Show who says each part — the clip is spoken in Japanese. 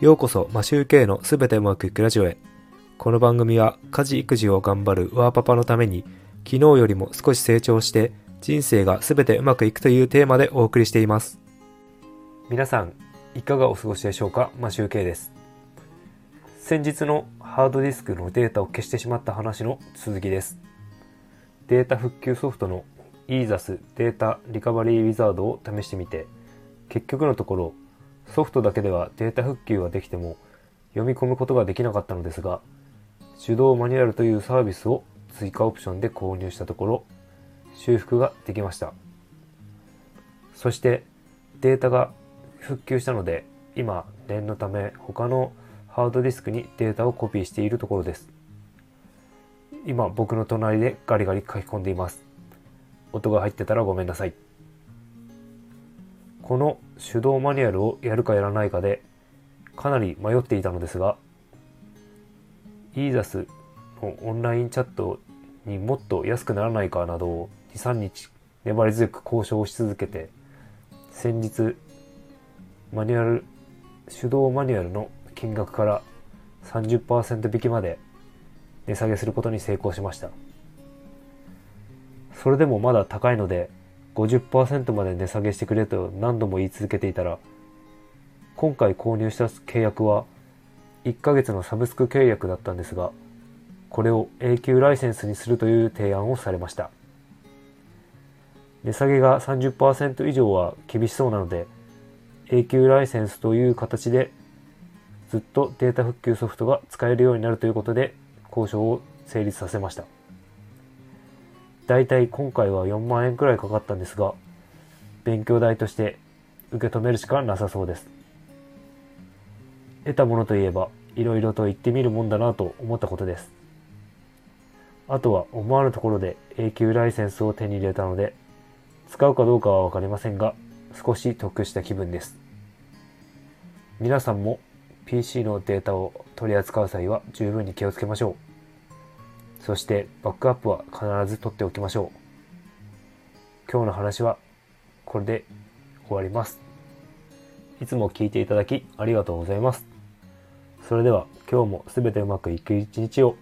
Speaker 1: ようこそマシューケイのすべてうまくいくラジオへ。この番組は家事育児を頑張るワーパパのために昨日よりも少し成長して人生がすべてうまくいくというテーマでお送りしています。皆さんいかがお過ごしでしょうかマシューケイです。先日のハードディスクのデータを消してしまった話の続きです。データ復旧ソフトの EASUS データリカバリーウィザードを試してみて結局のところソフトだけではデータ復旧はできても読み込むことができなかったのですが手動マニュアルというサービスを追加オプションで購入したところ修復ができました。そしてデータが復旧したので今念のため他のハードディスクにデータをコピーしているところです。今僕の隣でガリガリ書き込んでいます。音が入ってたらごめんなさい。この手動マニュアルをやるかやらないかでかなり迷っていたのですが EASUS のオンラインチャットにもっと安くならないかなどを23日粘り強く交渉し続けて先日マニュアル手動マニュアルの金額から30%引きまで値下げすることに成功しました。それでもまだ高いので50%まで値下げしてくれと何度も言い続けていたら今回購入した契約は1ヶ月のサブスク契約だったんですがこれを永久ライセンスにするという提案をされました。値下げが30%以上は厳しそうなので永久ライセンスという形でずっとデータ復旧ソフトが使えるようになるということで交渉を成立させました。だいたい今回は4万円くらいかかったんですが勉強代として受け止めるしかなさそうです。得たものといえばいろいろと言ってみるもんだなと思ったことです。あとは思わぬところで永久ライセンスを手に入れたので使うかどうかはわかりませんが少し得した気分です。皆さんも PC のデータを取り扱う際は十分に気をつけましょう。そしてバックアップは必ず取っておきましょう。今日の話はこれで終わります。いつも聞いていただきありがとうございます。それでは今日も全てうまくいく一日を